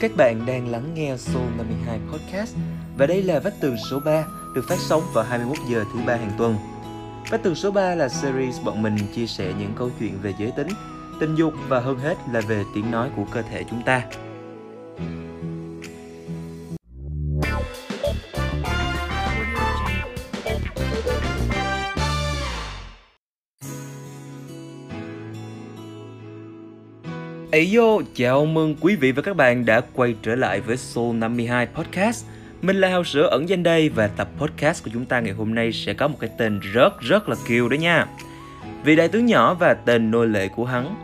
Các bạn đang lắng nghe Soul 52 Podcast và đây là Vách tường số 3 được phát sóng vào 21 giờ thứ ba hàng tuần. Vách tường số 3 là series bọn mình chia sẻ những câu chuyện về giới tính, tình dục và hơn hết là về tiếng nói của cơ thể chúng ta. Ấy chào mừng quý vị và các bạn đã quay trở lại với Soul 52 Podcast. Mình là Hào Sữa ẩn danh đây và tập podcast của chúng ta ngày hôm nay sẽ có một cái tên rất rất là kêu đó nha. Vì đại tướng nhỏ và tên nô lệ của hắn.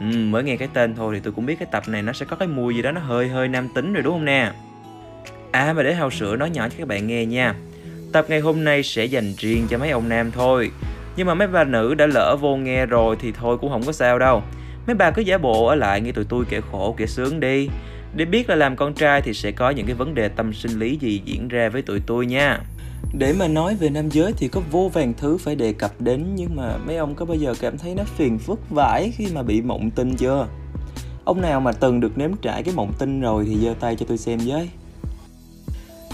Ừ, mới nghe cái tên thôi thì tôi cũng biết cái tập này nó sẽ có cái mùi gì đó nó hơi hơi nam tính rồi đúng không nè. À mà để Hào Sữa nói nhỏ cho các bạn nghe nha. Tập ngày hôm nay sẽ dành riêng cho mấy ông nam thôi. Nhưng mà mấy bà nữ đã lỡ vô nghe rồi thì thôi cũng không có sao đâu mấy bà cứ giả bộ ở lại nghe tụi tôi kể khổ, kể sướng đi. Để biết là làm con trai thì sẽ có những cái vấn đề tâm sinh lý gì diễn ra với tụi tôi nha. Để mà nói về nam giới thì có vô vàng thứ phải đề cập đến, nhưng mà mấy ông có bao giờ cảm thấy nó phiền phức vãi khi mà bị mộng tinh chưa? Ông nào mà từng được nếm trải cái mộng tinh rồi thì giơ tay cho tôi xem với.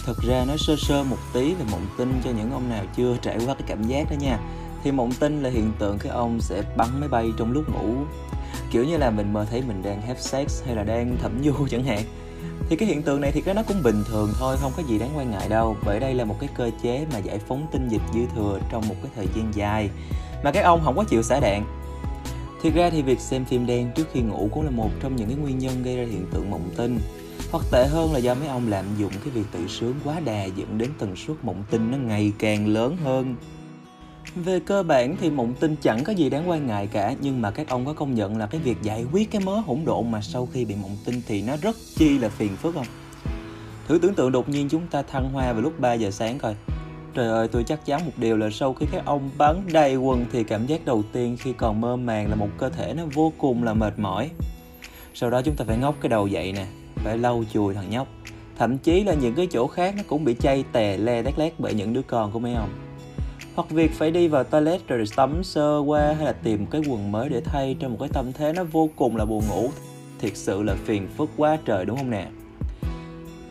Thật ra nói sơ sơ một tí về mộng tinh cho những ông nào chưa trải qua cái cảm giác đó nha. Thì mộng tinh là hiện tượng cái ông sẽ bắn máy bay trong lúc ngủ kiểu như là mình mơ thấy mình đang have sex hay là đang thẩm du chẳng hạn. Thì cái hiện tượng này thì cái nó cũng bình thường thôi, không có gì đáng quan ngại đâu. Bởi đây là một cái cơ chế mà giải phóng tinh dịch dư thừa trong một cái thời gian dài mà các ông không có chịu xả đạn. Thiệt ra thì việc xem phim đen trước khi ngủ cũng là một trong những cái nguyên nhân gây ra hiện tượng mộng tinh. Hoặc tệ hơn là do mấy ông lạm dụng cái việc tự sướng quá đà dẫn đến tần suất mộng tinh nó ngày càng lớn hơn về cơ bản thì mộng tinh chẳng có gì đáng quan ngại cả nhưng mà các ông có công nhận là cái việc giải quyết cái mớ hỗn độn mà sau khi bị mộng tinh thì nó rất chi là phiền phức không? Thử tưởng tượng đột nhiên chúng ta thăng hoa vào lúc 3 giờ sáng coi. Trời ơi, tôi chắc chắn một điều là sau khi các ông bắn đầy quần thì cảm giác đầu tiên khi còn mơ màng là một cơ thể nó vô cùng là mệt mỏi. Sau đó chúng ta phải ngóc cái đầu dậy nè, phải lau chùi thằng nhóc. Thậm chí là những cái chỗ khác nó cũng bị chay tè le đét lét bởi những đứa con của mấy ông hoặc việc phải đi vào toilet rồi tắm sơ qua hay là tìm cái quần mới để thay trong một cái tâm thế nó vô cùng là buồn ngủ. Thiệt sự là phiền phức quá trời đúng không nè?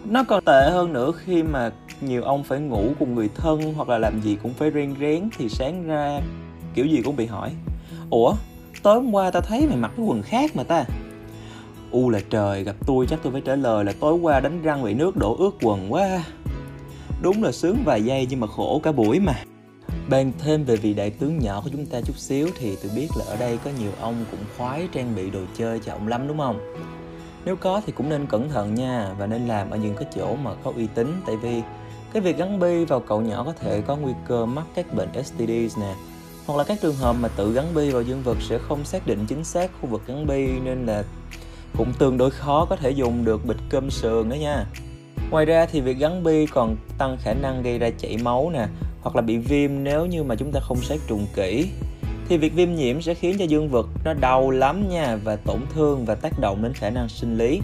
Nó còn tệ hơn nữa khi mà nhiều ông phải ngủ cùng người thân hoặc là làm gì cũng phải rên rén thì sáng ra kiểu gì cũng bị hỏi, ủa, tối hôm qua ta thấy mày mặc cái quần khác mà ta. U là trời, gặp tôi chắc tôi phải trả lời là tối qua đánh răng bị nước đổ ướt quần quá. Đúng là sướng vài giây nhưng mà khổ cả buổi mà. Bàn thêm về vị đại tướng nhỏ của chúng ta chút xíu thì tôi biết là ở đây có nhiều ông cũng khoái trang bị đồ chơi cho ông lắm đúng không? Nếu có thì cũng nên cẩn thận nha, và nên làm ở những cái chỗ mà có uy tín tại vì cái việc gắn bi vào cậu nhỏ có thể có nguy cơ mắc các bệnh STDs nè, hoặc là các trường hợp mà tự gắn bi vào dương vật sẽ không xác định chính xác khu vực gắn bi, nên là cũng tương đối khó có thể dùng được bịch cơm sườn đó nha ngoài ra thì việc gắn bi còn tăng khả năng gây ra chảy máu nè hoặc là bị viêm nếu như mà chúng ta không sát trùng kỹ, thì việc viêm nhiễm sẽ khiến cho dương vật nó đau lắm nha và tổn thương và tác động đến khả năng sinh lý.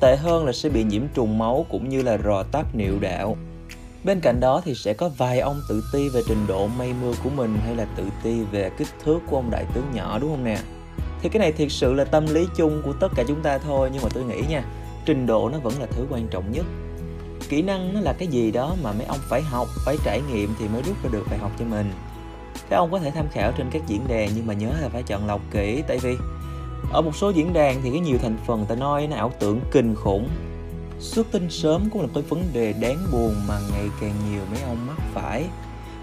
Tệ hơn là sẽ bị nhiễm trùng máu cũng như là rò tắc niệu đạo. Bên cạnh đó thì sẽ có vài ông tự ti về trình độ mây mưa của mình hay là tự ti về kích thước của ông đại tướng nhỏ, đúng không nè? Thì cái này thiệt sự là tâm lý chung của tất cả chúng ta thôi, nhưng mà tôi nghĩ nha, trình độ nó vẫn là thứ quan trọng nhất kỹ năng nó là cái gì đó mà mấy ông phải học, phải trải nghiệm thì mới rút ra được bài học cho mình. Các ông có thể tham khảo trên các diễn đàn nhưng mà nhớ là phải chọn lọc kỹ, tại vì ở một số diễn đàn thì có nhiều thành phần ta nói nó ảo tưởng kinh khủng. Xuất tinh sớm cũng là cái vấn đề đáng buồn mà ngày càng nhiều mấy ông mắc phải.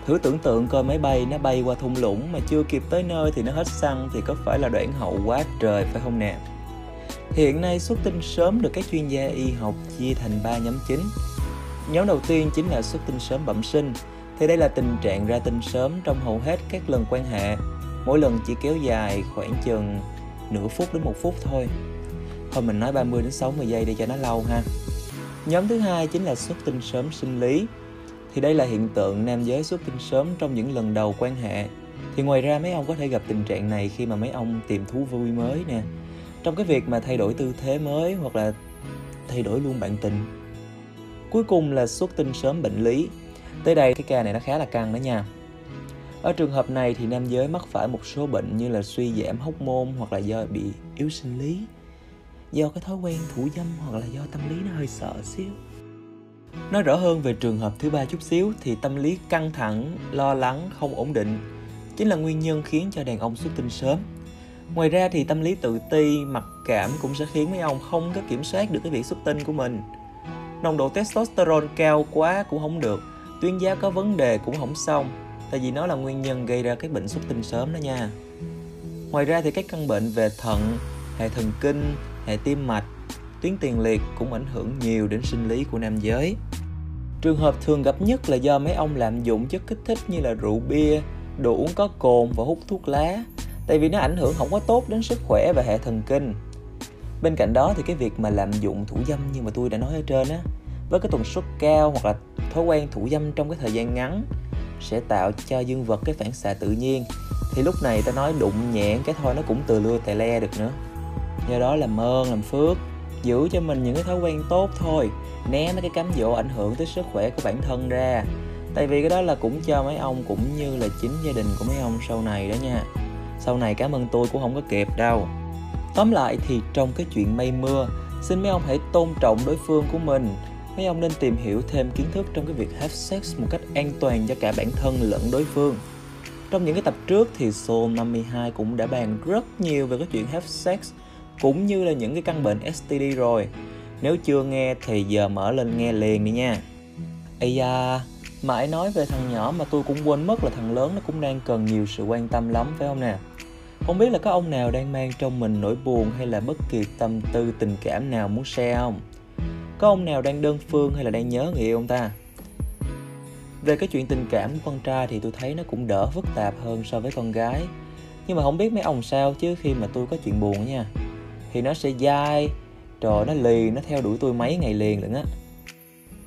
Thử tưởng tượng coi máy bay nó bay qua thung lũng mà chưa kịp tới nơi thì nó hết xăng thì có phải là đoạn hậu quá trời phải không nè? Hiện nay xuất tinh sớm được các chuyên gia y học chia thành 3 nhóm chính Nhóm đầu tiên chính là xuất tinh sớm bẩm sinh. Thì đây là tình trạng ra tinh sớm trong hầu hết các lần quan hệ. Mỗi lần chỉ kéo dài khoảng chừng nửa phút đến một phút thôi. Thôi mình nói 30 đến 60 giây để cho nó lâu ha. Nhóm thứ hai chính là xuất tinh sớm sinh lý. Thì đây là hiện tượng nam giới xuất tinh sớm trong những lần đầu quan hệ. Thì ngoài ra mấy ông có thể gặp tình trạng này khi mà mấy ông tìm thú vui mới nè. Trong cái việc mà thay đổi tư thế mới hoặc là thay đổi luôn bạn tình, Cuối cùng là xuất tinh sớm bệnh lý. Tới đây cái ca này nó khá là căng đó nha. Ở trường hợp này thì nam giới mắc phải một số bệnh như là suy giảm hóc môn hoặc là do bị yếu sinh lý. do cái thói quen thủ dâm hoặc là do tâm lý nó hơi sợ xíu nói rõ hơn về trường hợp thứ ba chút xíu thì tâm lý căng thẳng, lo lắng, không ổn định chính là nguyên nhân khiến cho đàn ông xuất tinh sớm ngoài ra thì tâm lý tự ti, mặc cảm cũng sẽ khiến mấy ông không có kiểm soát được cái việc xuất tinh của mình. Nồng độ testosterone cao quá cũng không được, tuyến giá có vấn đề cũng không xong, tại vì nó là nguyên nhân gây ra cái bệnh xuất tinh sớm đó nha. Ngoài ra thì các căn bệnh về thận, hệ thần kinh, hệ tim mạch, tuyến tiền liệt cũng ảnh hưởng nhiều đến sinh lý của nam giới. Trường hợp thường gặp nhất là do mấy ông lạm dụng chất kích thích như là rượu bia, đồ uống có cồn và hút thuốc lá tại vì nó ảnh hưởng không có tốt đến sức khỏe và hệ thần kinh. Bên cạnh đó thì cái việc mà lạm dụng thủ dâm như mà tôi đã nói ở trên á, với cái tần suất cao hoặc là thói quen thủ dâm trong cái thời gian ngắn sẽ tạo cho dương vật cái phản xạ tự nhiên. Thì lúc này ta nói đụng nhẹn cái thôi nó cũng từ lưa tè le được nữa. Do đó làm ơn, làm phước, giữ cho mình những cái thói quen tốt thôi, né mấy cái cám dỗ ảnh hưởng tới sức khỏe của bản thân ra. Tại vì cái đó là cũng cho mấy ông cũng như là chính gia đình của mấy ông sau này đó nha sau này cảm ơn tôi cũng không có kịp đâu tóm lại thì trong cái chuyện mây mưa xin mấy ông hãy tôn trọng đối phương của mình mấy ông nên tìm hiểu thêm kiến thức trong cái việc have sex một cách an toàn cho cả bản thân lẫn đối phương trong những cái tập trước thì Soul 52 cũng đã bàn rất nhiều về cái chuyện have sex cũng như là những cái căn bệnh STD rồi. Nếu chưa nghe thì giờ mở lên nghe liền đi nha. Ây da, mãi nói về thằng nhỏ mà tôi cũng quên mất là thằng lớn nó cũng đang cần nhiều sự quan tâm lắm phải không nè? Không biết là có ông nào đang mang trong mình nỗi buồn hay là bất kỳ tâm tư tình cảm nào muốn share không? Có ông nào đang đơn phương hay là đang nhớ người yêu ông ta? Về cái chuyện tình cảm của con trai thì tôi thấy nó cũng đỡ phức tạp hơn so với con gái Nhưng mà không biết mấy ông sao chứ khi mà tôi có chuyện buồn nha Thì nó sẽ dai, trời nó lì, nó theo đuổi tôi mấy ngày liền lận á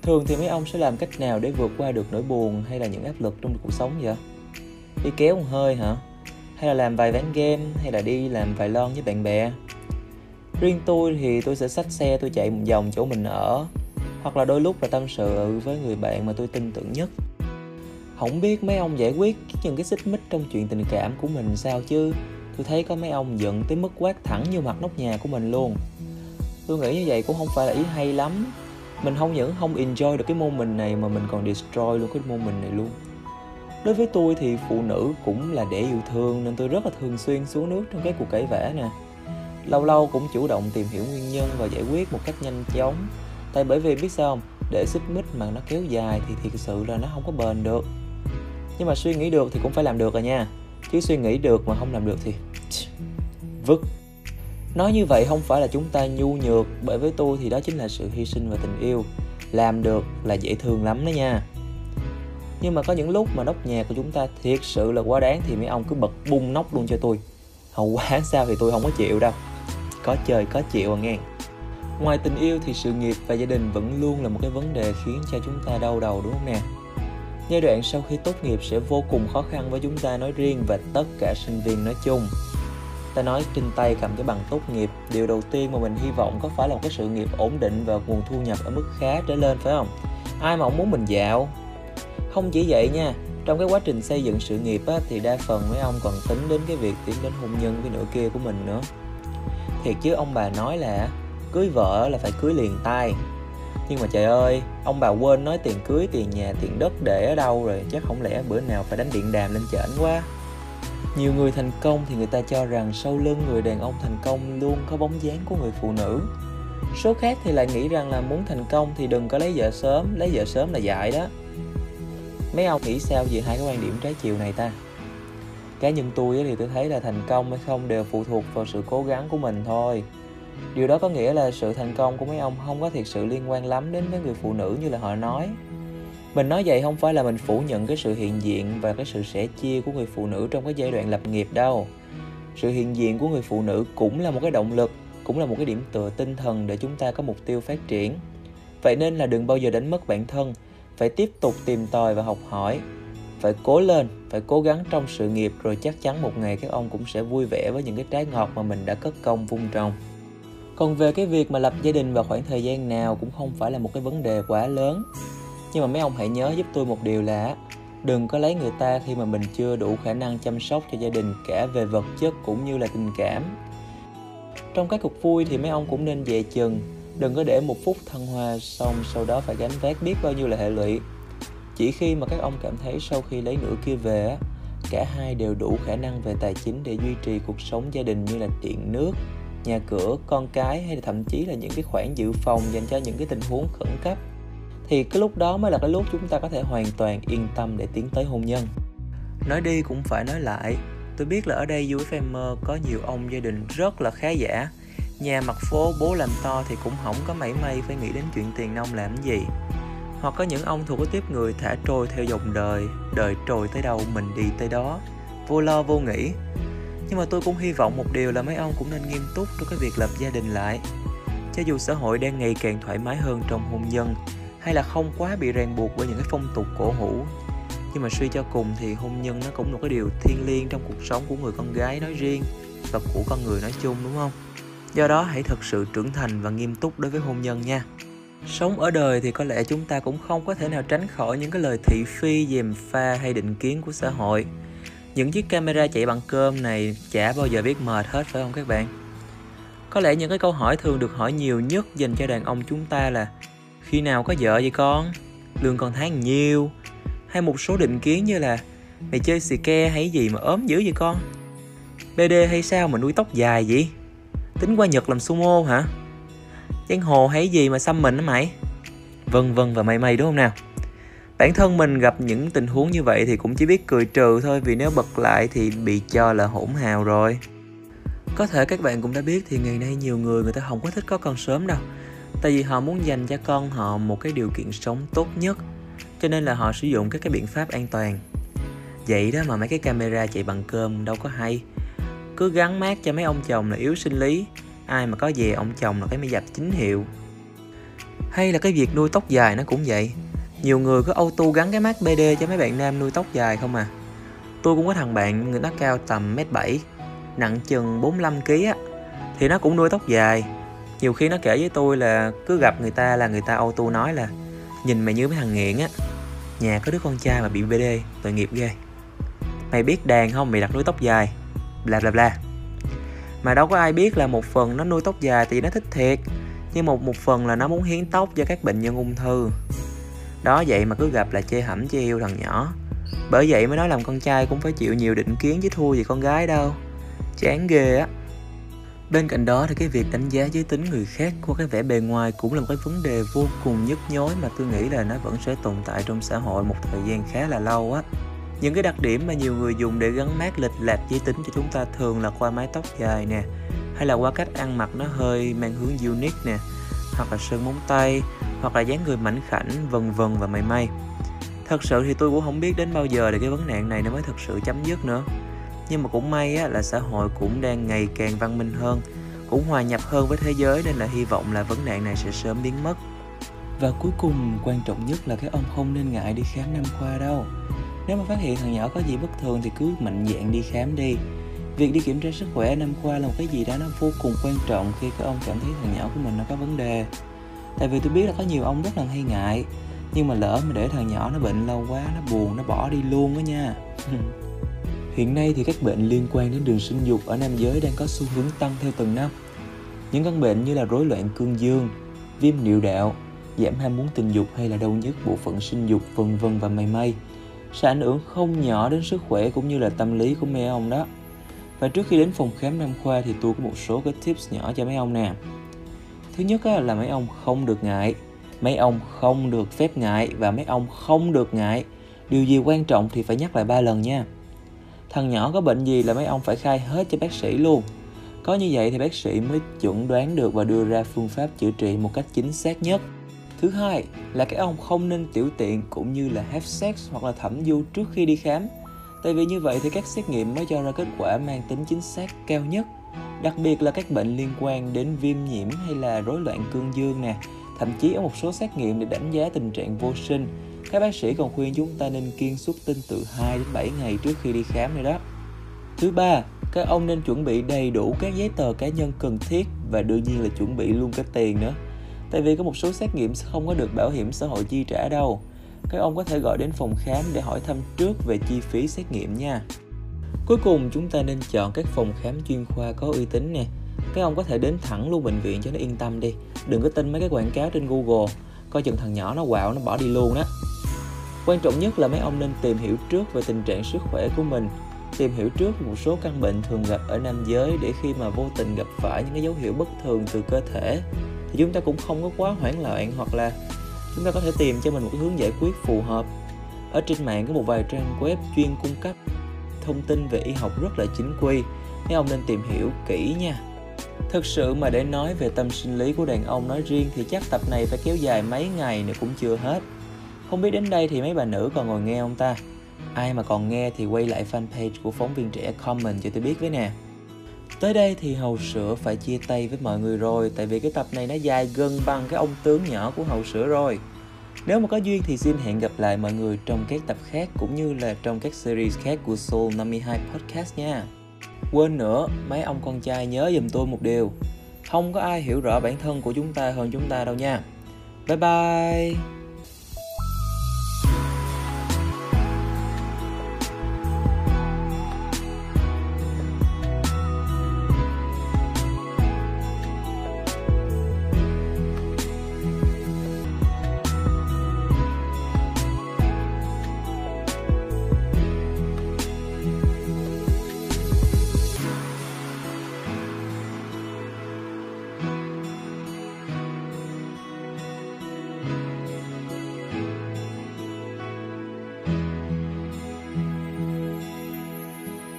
Thường thì mấy ông sẽ làm cách nào để vượt qua được nỗi buồn hay là những áp lực trong cuộc sống vậy? Đi kéo một hơi hả? Hay là làm vài ván game, hay là đi làm vài lon với bạn bè? Riêng tôi thì tôi sẽ xách xe tôi chạy một vòng chỗ mình ở, hoặc là đôi lúc là tâm sự với người bạn mà tôi tin tưởng nhất. Không biết mấy ông giải quyết những cái xích mích trong chuyện tình cảm của mình sao chứ? Tôi thấy có mấy ông giận tới mức quát thẳng như mặt nóc nhà của mình luôn. Tôi nghĩ như vậy cũng không phải là ý hay lắm. Mình không những không enjoy được cái môn mình này mà mình còn destroy luôn cái môn mình này luôn đối với tôi thì phụ nữ cũng là để yêu thương, nên tôi rất là thường xuyên xuống nước trong cái cuộc cãi vã nè. Lâu lâu cũng chủ động tìm hiểu nguyên nhân và giải quyết một cách nhanh chóng. Tại bởi vì biết sao không? Để xích mích mà nó kéo dài thì thực sự là nó không có bền được. Nhưng mà suy nghĩ được thì cũng phải làm được rồi nha. Chứ suy nghĩ được mà không làm được thì vứt. Nói như vậy không phải là chúng ta nhu nhược, bởi với tôi thì đó chính là sự hy sinh và tình yêu. Làm được là dễ thương lắm đó nha nhưng mà có những lúc mà nóc nhà của chúng ta thiệt sự là quá đáng thì mấy ông cứ bật bung nóc luôn cho tôi. Hậu quả sao thì tôi không có chịu đâu. Có chơi, có chịu à nghe. Ngoài tình yêu thì sự nghiệp và gia đình vẫn luôn là một cái vấn đề khiến cho chúng ta đau đầu, đúng không nè? Giai đoạn sau khi tốt nghiệp sẽ vô cùng khó khăn với chúng ta nói riêng và tất cả sinh viên nói chung. Ta nói trên tay cầm cái bằng tốt nghiệp, điều đầu tiên mà mình hy vọng có phải là một cái sự nghiệp ổn định và nguồn thu nhập ở mức khá trở lên, phải không? Ai mà không muốn mình dạo không chỉ vậy nha trong cái quá trình xây dựng sự nghiệp á, thì đa phần mấy ông còn tính đến cái việc tiến đến hôn nhân với nửa kia của mình nữa. Thiệt chứ ông bà nói là cưới vợ là phải cưới liền tay. Nhưng mà trời ơi ông bà quên nói tiền cưới tiền nhà tiền đất để ở đâu rồi chắc không lẽ bữa nào phải đánh điện đàm lên chảnh quá. Nhiều người thành công thì người ta cho rằng sau lưng người đàn ông thành công luôn có bóng dáng của người phụ nữ. Số khác thì lại nghĩ rằng là muốn thành công thì đừng có lấy vợ sớm lấy vợ sớm là dại đó mấy ông nghĩ sao về hai cái quan điểm trái chiều này ta? Cá nhân tôi thì tôi thấy là thành công hay không đều phụ thuộc vào sự cố gắng của mình thôi. Điều đó có nghĩa là sự thành công của mấy ông không có thiệt sự liên quan lắm đến với người phụ nữ như là họ nói. Mình nói vậy không phải là mình phủ nhận cái sự hiện diện và cái sự sẻ chia của người phụ nữ trong cái giai đoạn lập nghiệp đâu. Sự hiện diện của người phụ nữ cũng là một cái động lực, cũng là một cái điểm tựa tinh thần để chúng ta có mục tiêu phát triển. Vậy nên là đừng bao giờ đánh mất bản thân phải tiếp tục tìm tòi và học hỏi, phải cố lên, phải cố gắng trong sự nghiệp, rồi chắc chắn một ngày các ông cũng sẽ vui vẻ với những cái trái ngọt mà mình đã cất công vun trồng. Còn về cái việc mà lập gia đình vào khoảng thời gian nào cũng không phải là một cái vấn đề quá lớn. Nhưng mà mấy ông hãy nhớ giúp tôi một điều là, đừng có lấy người ta khi mà mình chưa đủ khả năng chăm sóc cho gia đình, cả về vật chất cũng như là tình cảm. Trong các cuộc vui thì mấy ông cũng nên dè chừng đừng có để một phút thăng hoa xong sau đó phải gánh vác biết bao nhiêu là hệ lụy. Chỉ khi mà các ông cảm thấy sau khi lấy nửa kia về cả hai đều đủ khả năng về tài chính để duy trì cuộc sống gia đình như là điện, nước, nhà cửa, con cái hay là thậm chí là những cái khoản dự phòng dành cho những cái tình huống khẩn cấp. Thì cái lúc đó mới là cái lúc chúng ta có thể hoàn toàn yên tâm để tiến tới hôn nhân. Nói đi cũng phải nói lại, tôi biết là ở đây UFM có nhiều ông gia đình rất là khá giả nhà mặt phố bố làm to thì cũng không có mảy may phải nghĩ đến chuyện tiền nông làm gì. Hoặc có những ông thuộc cái tiếp người thả trôi theo dòng đời đời trôi tới đâu mình đi tới đó. Vô lo vô nghĩ. Nhưng mà tôi cũng hy vọng một điều là mấy ông cũng nên nghiêm túc trong cái việc lập gia đình lại. Cho dù xã hội đang ngày càng thoải mái hơn trong hôn nhân, hay là không quá bị ràng buộc bởi những cái phong tục cổ hủ. Nhưng mà suy cho cùng thì hôn nhân nó cũng là một cái điều thiêng liêng trong cuộc sống của người con gái nói riêng và của con người nói chung, đúng không? Do đó hãy thật sự trưởng thành và nghiêm túc đối với hôn nhân nha. Sống ở đời thì có lẽ chúng ta cũng không có thể nào tránh khỏi những cái lời thị phi, dèm pha hay định kiến của xã hội. Những chiếc camera chạy bằng cơm này chả bao giờ biết mệt hết, phải không các bạn? Có lẽ những cái câu hỏi thường được hỏi nhiều nhất dành cho đàn ông chúng ta là, khi nào có vợ vậy con? Lương con tháng nhiêu? Hay một số định kiến như là, mày chơi xì ke hay gì mà ốm dữ vậy con? Bd hay sao mà nuôi tóc dài vậy? Tính qua nhật làm sumo hả? Giang hồ hay gì mà xăm mình á mày? Vân vân và mày mày đúng không nào? Bản thân mình gặp những tình huống như vậy thì cũng chỉ biết cười trừ thôi, vì nếu bật lại thì bị cho là hỗn hào rồi. Có thể các bạn cũng đã biết thì ngày nay nhiều người người ta không có thích có con sớm đâu. Tại vì họ muốn dành cho con họ một cái điều kiện sống tốt nhất, cho nên là họ sử dụng các cái biện pháp an toàn. Vậy đó mà mấy cái camera chạy bằng cơm đâu có hay cứ gắn mát cho mấy ông chồng là yếu sinh lý. Ai mà có về ông chồng là cái mới dập chính hiệu. Hay là cái việc nuôi tóc dài nó cũng vậy. Nhiều người cứ auto gắn cái mát BD cho mấy bạn nam nuôi tóc dài không à. Tôi cũng có thằng bạn, người nó cao tầm mét bảy, nặng chừng 45 kg á, thì nó cũng nuôi tóc dài. Nhiều khi nó kể với tôi là cứ gặp người ta là người ta auto nói là, nhìn mày như mấy thằng nghiện á, nhà có đứa con trai mà bị BD tội nghiệp ghê. Mày biết đàn không? Mày đặt nuôi tóc dài bla bla bla. Mà đâu có ai biết là một phần nó nuôi tóc dài thì nó thích thiệt, nhưng một một phần là nó muốn hiến tóc cho các bệnh nhân ung thư. Đó, vậy mà cứ gặp là chê hẩm chê yêu thằng nhỏ. Bởi vậy mới nói làm con trai cũng phải chịu nhiều định kiến chứ thua gì con gái đâu. Chán ghê á. Bên cạnh đó thì cái việc đánh giá giới tính người khác qua cái vẻ bề ngoài cũng là một cái vấn đề vô cùng nhức nhối mà tôi nghĩ là nó vẫn sẽ tồn tại trong xã hội một thời gian khá là lâu á những cái đặc điểm mà nhiều người dùng để gắn mát lịch lạc giới tính cho chúng ta thường là qua mái tóc dài nè hay là qua cách ăn mặc nó hơi mang hướng unique nè hoặc là sơn móng tay hoặc là dáng người mảnh khảnh vân vân và mày may. Thật sự thì tôi cũng không biết đến bao giờ để cái vấn nạn này nó mới thực sự chấm dứt nữa. Nhưng mà cũng may á, là xã hội cũng đang ngày càng văn minh hơn cũng hòa nhập hơn với thế giới nên là hy vọng là vấn nạn này sẽ sớm biến mất. Và cuối cùng quan trọng nhất là các ông không nên ngại đi khám nam khoa đâu nếu mà phát hiện thằng nhỏ có gì bất thường thì cứ mạnh dạn đi khám đi. Việc đi kiểm tra sức khỏe năm qua là một cái gì đó nó vô cùng quan trọng khi các ông cảm thấy thằng nhỏ của mình nó có vấn đề. Tại vì tôi biết là có nhiều ông rất là hay ngại, nhưng mà lỡ mà để thằng nhỏ nó bệnh lâu quá, nó buồn, nó bỏ đi luôn đó nha. Hiện nay thì các bệnh liên quan đến đường sinh dục ở nam giới đang có xu hướng tăng theo từng năm. Những căn bệnh như là rối loạn cương dương, viêm niệu đạo, giảm ham muốn tình dục hay là đau nhức bộ phận sinh dục, vân vân và mây mây sẽ ảnh hưởng không nhỏ đến sức khỏe cũng như là tâm lý của mấy ông đó. Và trước khi đến phòng khám nam khoa thì tôi có một số cái tips nhỏ cho mấy ông nè. Thứ nhất là mấy ông không được ngại. Mấy ông không được phép ngại và mấy ông không được ngại. Điều gì quan trọng thì phải nhắc lại ba lần nha. Thằng nhỏ có bệnh gì là mấy ông phải khai hết cho bác sĩ luôn. Có như vậy thì bác sĩ mới chuẩn đoán được và đưa ra phương pháp chữa trị một cách chính xác nhất thứ hai là các ông không nên tiểu tiện cũng như là have sex hoặc là thẩm du trước khi đi khám. Tại vì như vậy thì các xét nghiệm mới cho ra kết quả mang tính chính xác cao nhất. Đặc biệt là các bệnh liên quan đến viêm nhiễm hay là rối loạn cương dương nè. Thậm chí ở một số xét nghiệm để đánh giá tình trạng vô sinh. Các bác sĩ còn khuyên chúng ta nên kiên xuất tinh từ 2 đến 7 ngày trước khi đi khám này đó. Thứ ba, các ông nên chuẩn bị đầy đủ các giấy tờ cá nhân cần thiết và đương nhiên là chuẩn bị luôn cả tiền nữa tại vì có một số xét nghiệm sẽ không có được bảo hiểm xã hội chi trả đâu. Các ông có thể gọi đến phòng khám để hỏi thăm trước về chi phí xét nghiệm nha. Cuối cùng, chúng ta nên chọn các phòng khám chuyên khoa có uy tín nè. Các ông có thể đến thẳng luôn bệnh viện cho nó yên tâm đi. Đừng có tin mấy cái quảng cáo trên google. Coi chừng thằng nhỏ nó quạo, nó bỏ đi luôn đó quan trọng nhất là mấy ông nên tìm hiểu trước về tình trạng sức khỏe của mình. Tìm hiểu trước một số căn bệnh thường gặp ở nam giới để khi mà vô tình gặp phải những cái dấu hiệu bất thường từ cơ thể thì chúng ta cũng không có quá hoảng loạn hoặc là chúng ta có thể tìm cho mình một hướng giải quyết phù hợp. Ở trên mạng có một vài trang web chuyên cung cấp thông tin về y học rất là chính quy. Mấy ông nên tìm hiểu kỹ nha. Thực sự mà để nói về tâm sinh lý của đàn ông nói riêng thì chắc tập này phải kéo dài mấy ngày nữa cũng chưa hết. Không biết đến đây thì mấy bà nữ còn ngồi nghe ông ta? Ai mà còn nghe thì quay lại fanpage của phóng viên trẻ comment cho tôi biết với nè. Tới đây thì Hầu Sữa phải chia tay với mọi người rồi Tại vì cái tập này nó dài gần bằng cái ông tướng nhỏ của Hầu Sữa rồi. Nếu mà có duyên thì xin hẹn gặp lại mọi người trong các tập khác Cũng như là trong các series khác của Soul 52 Podcast nha. Quên nữa, mấy ông con trai nhớ giùm tôi một điều. Không có ai hiểu rõ bản thân của chúng ta hơn chúng ta đâu nha. Bye bye!